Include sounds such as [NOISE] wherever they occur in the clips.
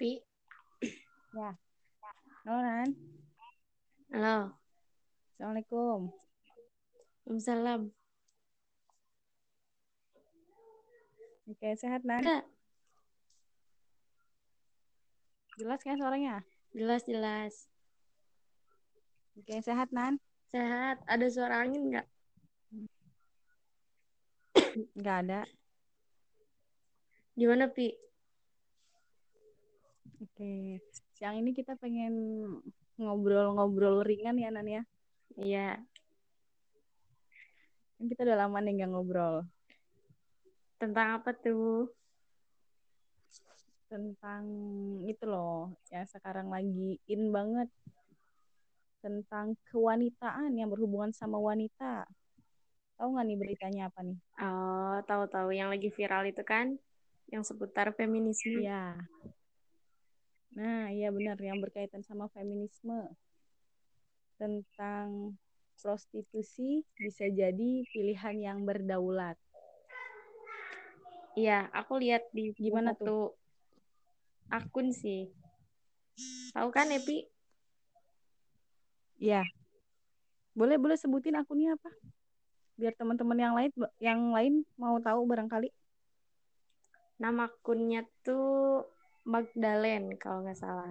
Pi. Ya. Halo, Nan. Halo. Assalamualaikum. Waalaikumsalam. Oke, sehat, Nan? Enggak. Jelas kan suaranya? Jelas, jelas. Oke, sehat, Nan? Sehat. Ada suara angin nggak? Nggak ada. Gimana, Pi? Oke. Siang ini kita pengen ngobrol-ngobrol ringan ya, Nan ya? Iya. Kan kita udah lama nih nggak ngobrol. Tentang apa tuh? Tentang itu loh, yang sekarang lagi in banget. Tentang kewanitaan yang berhubungan sama wanita. Tahu nggak nih beritanya apa nih? Oh, tahu-tahu yang lagi viral itu kan? Yang seputar feminisme. Iya. Nah, iya benar yang berkaitan sama feminisme. Tentang prostitusi bisa jadi pilihan yang berdaulat. Iya, aku lihat di Gimana satu akun sih. Tahu kan, Epi? Iya. Boleh boleh sebutin akunnya apa? Biar teman-teman yang lain yang lain mau tahu barangkali. Nama akunnya tuh Magdalene kalau nggak salah.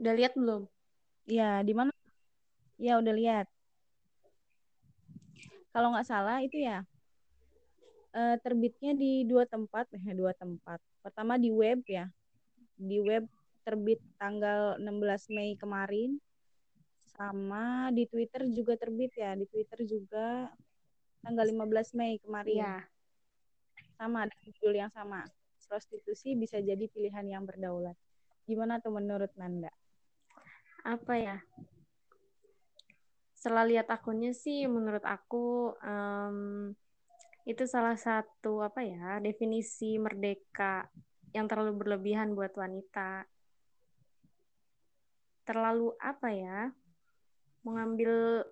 Udah lihat belum? Iya, di mana? Iya, udah lihat. Kalau nggak salah itu ya eh, terbitnya di dua tempat, eh dua tempat. Pertama di web ya. Di web terbit tanggal 16 Mei kemarin. Sama di Twitter juga terbit ya. Di Twitter juga tanggal 15 Mei kemarin. Iya. Sama dengan judul yang sama. Prostitusi bisa jadi pilihan yang berdaulat. Gimana tuh menurut Nanda? Apa ya? Setelah lihat akunnya sih, menurut aku em, itu salah satu apa ya definisi merdeka yang terlalu berlebihan buat wanita. Terlalu apa ya? Mengambil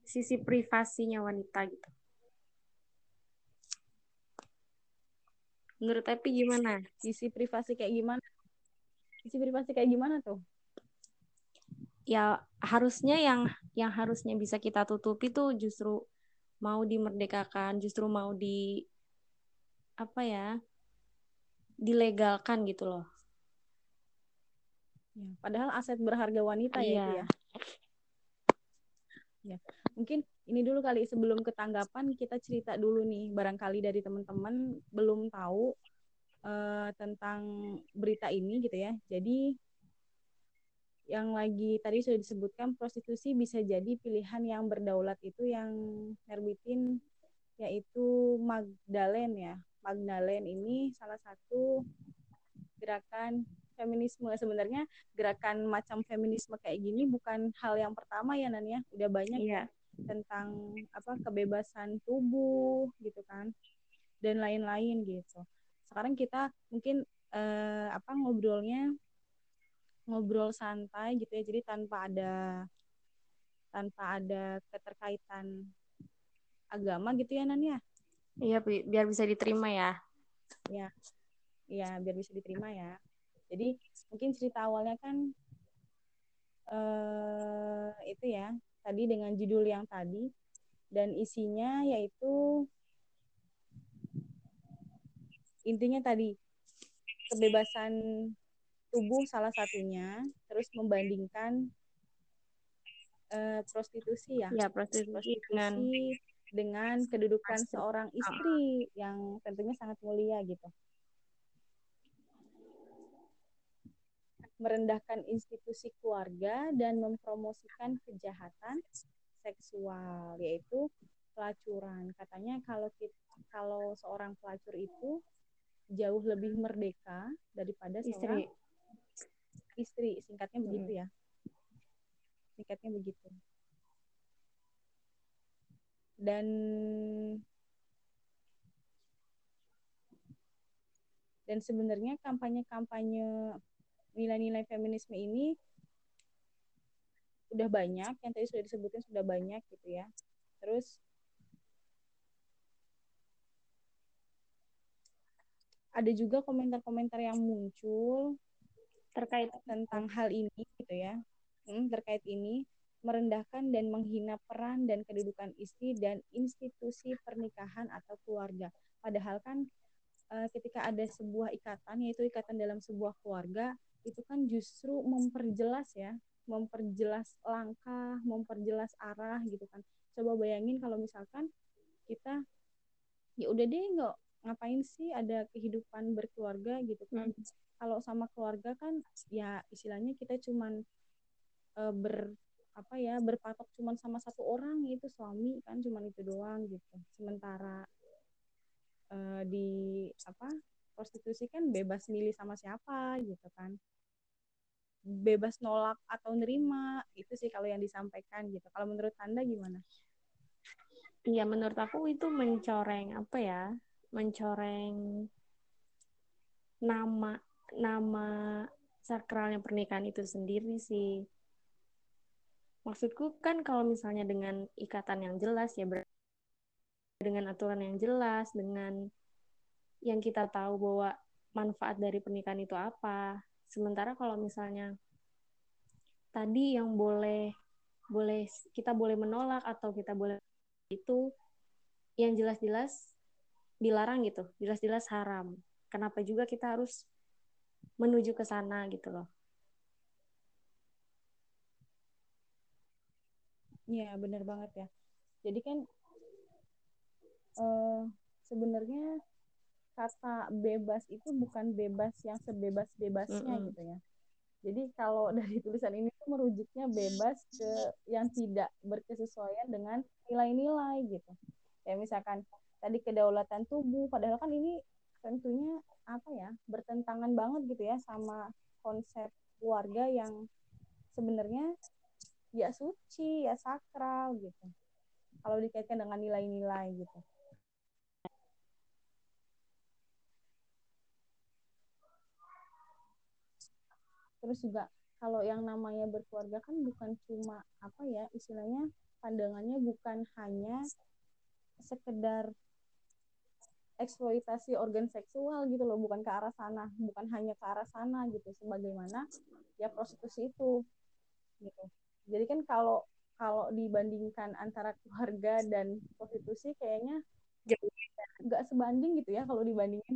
sisi privasinya wanita gitu. Menurut Epi gimana? Sisi privasi kayak gimana? Sisi privasi kayak gimana tuh? Ya harusnya yang yang harusnya bisa kita tutupi tuh justru mau dimerdekakan, justru mau di apa ya? dilegalkan gitu loh. Ya, padahal aset berharga wanita ya Iya. itu ya. Ya, mungkin ini dulu kali sebelum ke tanggapan kita cerita dulu nih barangkali dari teman-teman belum tahu eh, tentang berita ini gitu ya. Jadi yang lagi tadi sudah disebutkan prostitusi bisa jadi pilihan yang berdaulat itu yang nerbitin yaitu Magdalene ya. Magdalene ini salah satu gerakan feminisme sebenarnya gerakan macam feminisme kayak gini bukan hal yang pertama ya Nan ya udah banyak Iya. Tentang apa kebebasan tubuh gitu kan dan lain-lain gitu sekarang kita mungkin eh, apa ngobrolnya ngobrol santai gitu ya jadi tanpa ada tanpa ada keterkaitan agama gitu ya Nan ya Iya, Pi. biar bisa diterima ya. ya ya biar bisa diterima ya jadi mungkin cerita awalnya kan eh itu ya tadi dengan judul yang tadi dan isinya yaitu intinya tadi kebebasan tubuh salah satunya terus membandingkan eh, prostitusi ya Iya, prostitusi dengan prostitusi dengan kedudukan Pasti. seorang istri yang tentunya sangat mulia gitu. Merendahkan institusi keluarga dan mempromosikan kejahatan seksual yaitu pelacuran. Katanya kalau kita, kalau seorang pelacur itu jauh lebih merdeka daripada seorang istri. istri. Singkatnya Hmm. begitu ya. Singkatnya begitu. Dan dan sebenarnya kampanye-kampanye nilai-nilai feminisme ini udah banyak yang tadi sudah disebutin sudah banyak gitu ya. Terus ada juga komentar-komentar yang muncul terkait. tentang hal ini gitu ya. Hmm, terkait ini merendahkan dan menghina peran dan kedudukan istri dan institusi pernikahan atau keluarga. Padahal kan uh, ketika ada sebuah ikatan yaitu ikatan dalam sebuah keluarga itu kan justru memperjelas ya memperjelas langkah memperjelas arah gitu kan. Coba bayangin kalau misalkan kita ya udah deh nggak ngapain sih ada kehidupan berkeluarga gitu kan. Hmm. kalau sama keluarga kan ya istilahnya kita cuman uh, ber apa ya berpatok cuman sama satu orang itu suami kan cuman itu doang gitu. Sementara uh, di apa prostitusi kan bebas milih sama siapa gitu kan bebas nolak atau nerima itu sih kalau yang disampaikan gitu. Kalau menurut anda gimana? Iya menurut aku itu mencoreng apa ya mencoreng nama nama sakralnya pernikahan itu sendiri sih. Maksudku kan kalau misalnya dengan ikatan yang jelas ya dengan aturan yang jelas dengan yang kita tahu bahwa manfaat dari pernikahan itu apa sementara kalau misalnya tadi yang boleh boleh kita boleh menolak atau kita boleh itu yang jelas-jelas dilarang gitu, jelas-jelas haram. Kenapa juga kita harus menuju ke sana gitu loh. Iya, benar banget ya. Jadi kan uh, sebenarnya kata bebas itu bukan bebas yang sebebas-bebasnya mm -hmm. gitu ya. Jadi kalau [LAUGHS] dari tulisan ini tuh merujuknya bebas ke yang tidak berkesesuaian dengan nilai-nilai gitu. Kayak misalkan tadi kedaulatan tubuh, padahal kan ini tentunya apa ya bertentangan banget gitu ya sama konsep keluarga yang sebenarnya ya suci, ya sakral gitu. Kalau dikaitkan dengan nilai-nilai gitu. Terus juga kalau yang namanya berkeluarga kan bukan cuma apa ya istilahnya pandangannya bukan hanya sekedar eksploitasi organ seksual gitu loh bukan ke arah sana bukan hanya ke arah sana gitu sebagaimana ya prostitusi itu gitu. Jadi kan kalau kalau dibandingkan antara keluarga dan prostitusi kayaknya nggak sebanding gitu ya kalau dibandingin.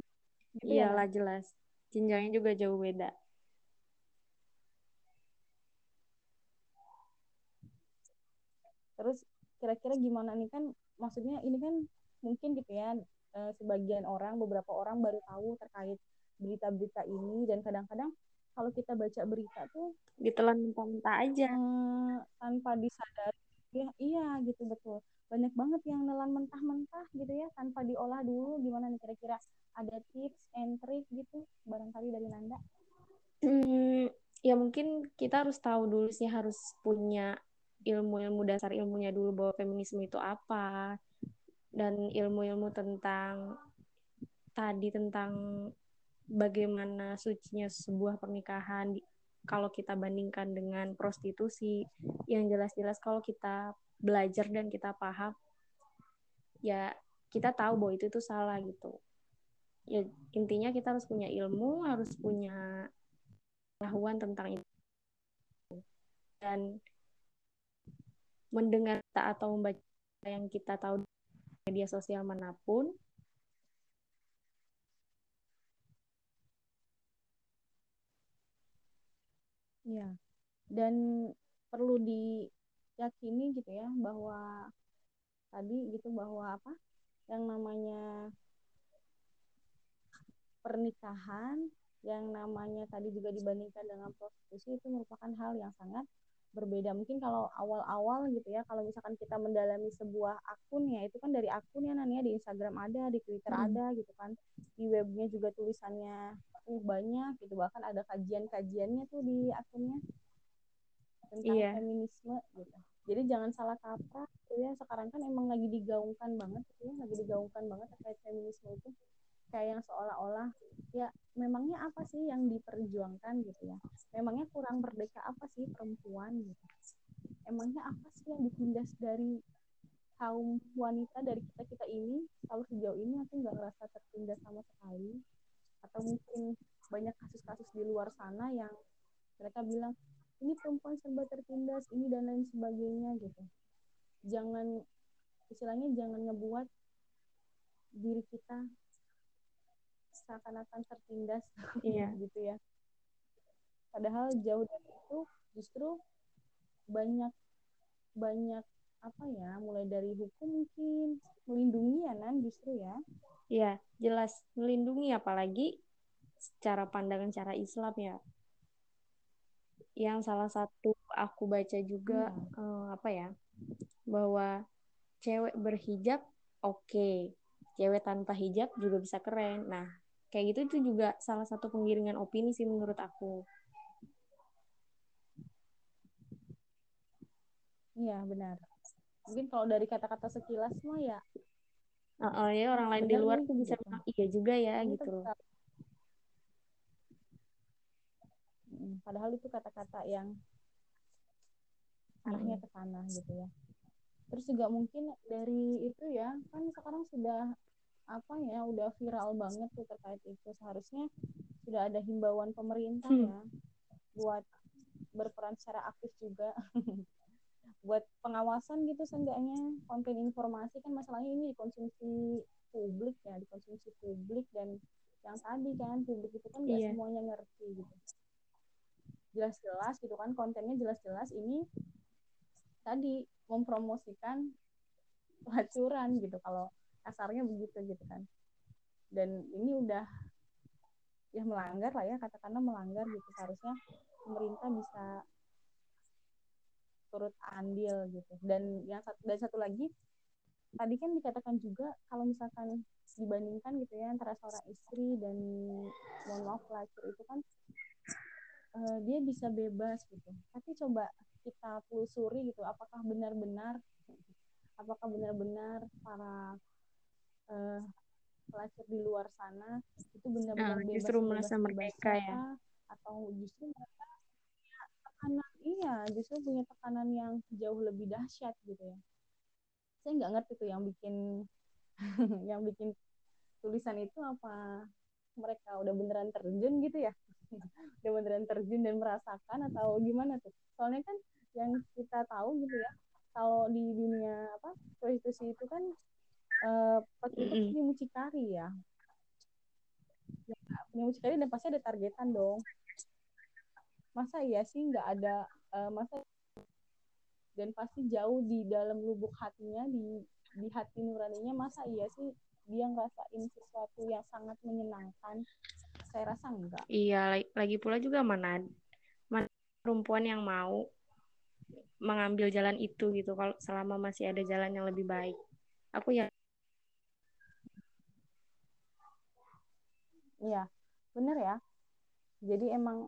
Gitu ya, iyalah ya, jelas. Jenjangnya juga jauh beda terus kira-kira gimana nih? Kan maksudnya ini kan mungkin gitu ya eh, sebagian orang beberapa orang baru tahu terkait berita-berita ini. Dan kadang-kadang kalau kita baca berita tuh ditelan mentah-mentah aja. eh, tanpa disadari ya iya gitu betul. Banyak banget yang nelan mentah-mentah gitu ya tanpa diolah dulu. Gimana nih? Kira-kira ada tips and trick gitu barangkali dari Nanda? Hmm, ya mungkin kita harus tahu dulu sih harus punya ilmu-ilmu dasar ilmunya dulu bahwa feminisme itu apa. Dan ilmu-ilmu tentang tadi tentang bagaimana sucinya sebuah pernikahan kalau kita bandingkan dengan prostitusi yang jelas-jelas kalau kita belajar dan kita paham ya kita tahu bahwa itu tuh salah gitu. Ya intinya kita harus punya ilmu harus punya pengetahuan tentang itu. Dan mendengar atau membaca yang kita tahu di media sosial mana pun Ya, dan perlu diyakini gitu ya bahwa tadi gitu bahwa apa yang namanya pernikahan yang namanya tadi juga dibandingkan dengan prostitusi itu merupakan hal yang sangat berbeda mungkin kalau awal-awal gitu ya kalau misalkan kita mendalami sebuah akun ya itu kan dari akun ya Nania di Instagram ada di Twitter hmm. ada gitu kan di webnya juga tulisannya uh, banyak gitu bahkan ada kajian-kajiannya tuh di akunnya tentang yeah. feminisme gitu jadi jangan salah kaprah gitu ya sekarang kan emang lagi digaungkan banget gitu ya lagi digaungkan banget terkait feminisme itu kayak yang seolah-olah ya memangnya apa sih yang diperjuangkan gitu ya? Memangnya kurang merdeka apa sih perempuan gitu? Emangnya apa sih yang ditindas dari kaum wanita dari kita kita ini? Kalau sejauh ini aku nggak ngerasa tertindas sama sekali. Atau mungkin banyak kasus-kasus di luar sana yang mereka bilang ini perempuan serba tertindas ini dan lain sebagainya gitu. Jangan istilahnya jangan ngebuat diri kita seakan-akan tertindas [LAUGHS] iya. gitu ya padahal jauh dari itu justru banyak banyak apa ya mulai dari hukum mungkin melindungi ya nan justru ya iya jelas melindungi apalagi secara pandangan cara Islam ya yang salah satu aku baca juga hmm. uh, apa ya bahwa cewek berhijab oke okay. cewek tanpa hijab juga bisa keren nah kayak gitu itu juga salah satu penggiringan opini sih menurut aku. Iya benar. Mungkin kalau dari kata-kata sekilas mah ya uh, uh, ya orang lain di luar tuh bisa gitu. bilang iya juga ya Ini gitu loh. padahal itu kata-kata yang arahnya ke sana gitu ya. Terus juga mungkin dari itu ya kan sekarang sudah apa ya udah viral banget tuh terkait itu. Seharusnya sudah ada himbauan pemerintah hmm. ya buat berperan secara aktif juga. [LAUGHS] Buat pengawasan gitu seenggaknya konten informasi. Kan masalahnya ini dikonsumsi publik ya dikonsumsi publik dan yang tadi kan publik itu kan nggak yeah. semuanya ngerti gitu. Jelas-jelas gitu kan kontennya jelas-jelas. Ini tadi mempromosikan pelacuran gitu. Kalau kasarnya begitu gitu kan. Dan ini udah ya melanggar lah ya katakanlah melanggar gitu. Seharusnya pemerintah bisa turut andil gitu. Dan yang satu dan satu lagi tadi kan dikatakan juga kalau misalkan dibandingkan gitu ya antara seorang istri dan mohon maaf pelacur itu kan uh, dia bisa bebas gitu. Tapi coba kita telusuri gitu apakah benar-benar apakah benar-benar para uh, pelacur di luar sana itu benar-benar nah, bebas justru merasa mereka ya. atau justru mereka punya tekanan iya justru punya tekanan yang jauh lebih dahsyat gitu ya. Saya nggak ngerti tuh yang bikin [LAUGHS] yang bikin tulisan itu apa. Mereka udah beneran terjun gitu ya? [LAUGHS] Udah beneran terjun dan merasakan atau gimana tuh? Soalnya kan yang kita tahu gitu ya kalau di dunia apa prostitusi itu kan uh, prostitusi mm -hmm. mucikari ya. ya punya mucikari dan pasti ada targetan dong masa iya sih nggak ada uh, masa dan pasti jauh di dalam lubuk hatinya di di hati nuraninya masa iya sih dia ngerasain sesuatu yang sangat menyenangkan saya rasa enggak iya lagi pula juga mana mana perempuan yang mau mengambil jalan itu gitu kalau selama masih ada jalan yang lebih baik aku ya iya bener ya. Jadi emang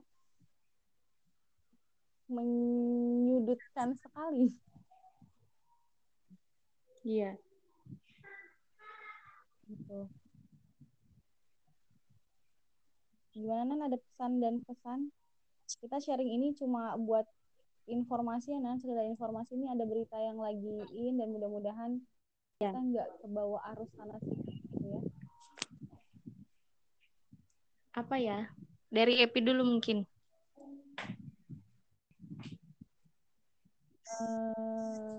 menyudutkan sekali. Iya. Gitu. Gimana ada pesan dan pesan? Kita sharing ini cuma buat informasi ya Nan. Sekedar informasi ini ada berita yang lagi in dan mudah-mudahan ya. kita nggak kebawa arus sana sini gitu ya apa ya? Dari Epi dulu mungkin. Uh,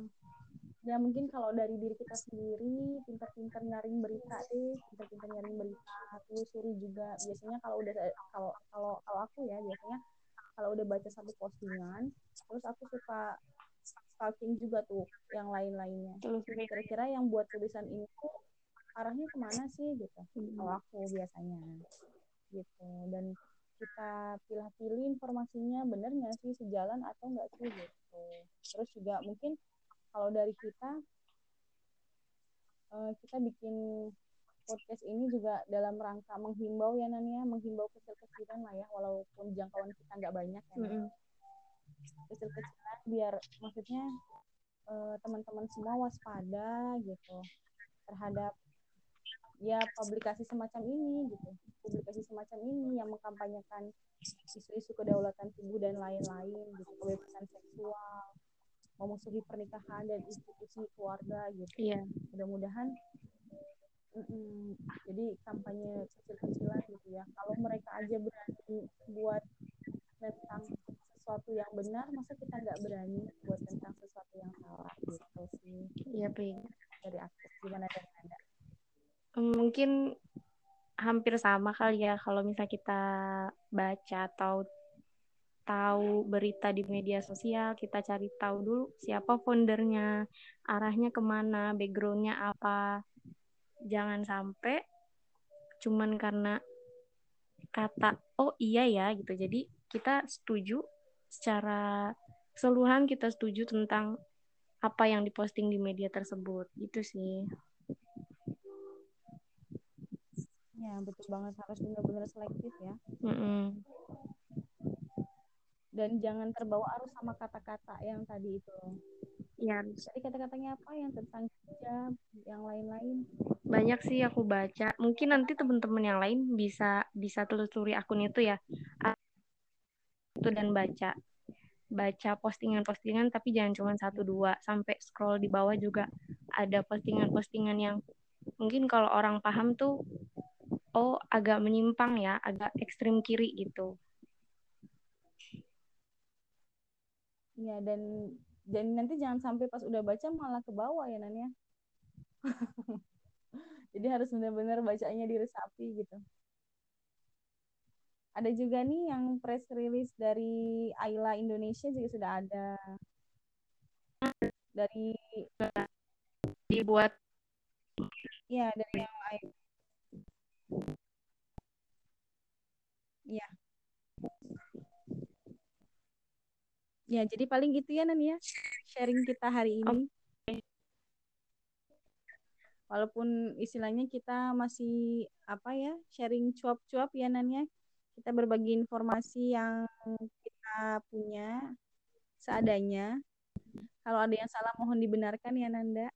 ya mungkin kalau dari diri kita sendiri pintar-pintar nyaring berita deh pintar-pintar nyaring berita. Telusuri juga biasanya kalau udah kalau kalau kalau aku ya biasanya kalau udah baca satu postingan terus aku suka stalking juga tuh yang lain-lainnya. Kira-kira yang buat tulisan ini tuh arahnya ke mana sih gitu hmm. kalau aku biasanya gitu dan kita pilih-pilih informasinya bener nggak sih sejalan atau enggak sih gitu terus juga mungkin kalau dari kita uh, kita bikin podcast ini juga dalam rangka menghimbau ya Nania, menghimbau kecil-kecilan lah ya, walaupun jangkauan kita nggak banyak ya. Mm -hmm. Kecil-kecilan biar maksudnya uh, teman-teman semua waspada gitu terhadap ya publikasi semacam ini gitu. Publikasi semacam ini yang mengkampanyekan isu-isu kedaulatan tubuh dan lain-lain gitu. Kebebasan seksual memusuhi pernikahan dan institusi keluarga gitu. Yeah. mudah-mudahan Mm-mm. jadi kampanye kecil-kecilan gitu ya. Kalau mereka aja berani buat tentang sesuatu yang benar masa kita nggak berani buat tentang sesuatu yang salah gitu sih? Iya Ping dari aku gimana dari anda mungkin hampir sama kali ya kalau misalnya kita baca atau tahu berita di media sosial, kita cari tahu dulu siapa foundernya, arahnya ke mana, backgroundnya apa. Jangan sampai cuman karena kata oh iya ya gitu. Jadi kita setuju secara keseluruhan kita setuju tentang apa yang diposting di media tersebut. Gitu sih ya betul banget. Harus benar-benar selektif ya. Mm -mm. dan jangan terbawa arus sama kata-kata yang tadi itu. Ya jadi kata-katanya apa? Yang tentang hijab yang lain-lain. Banyak sih aku baca. Mungkin nanti teman-teman yang lain bisa bisa telusuri akun itu ya. Itu dan baca. Baca postingan-postingan tapi jangan cuma satu dua. Sampai scroll di bawah juga ada postingan-postingan yang mungkin kalau orang paham tuh oh agak menyimpang ya agak ekstrim kiri gitu. Ya dan dan nanti jangan sampai pas udah baca malah ke bawah ya Nanya [LAUGHS] jadi harus benar-benar bacanya diresapi gitu. Ada juga nih yang press release dari Ayla Indonesia juga sudah ada. Dari dibuat. Ya dari yang lain ya jadi paling gitu ya Nan ya sharing kita hari ini. Okay. Walaupun istilahnya kita masih apa ya sharing cuap-cuap ya Nan ya. Kita berbagi informasi yang kita punya seadanya. Kalau ada yang salah mohon dibenarkan ya Nanda.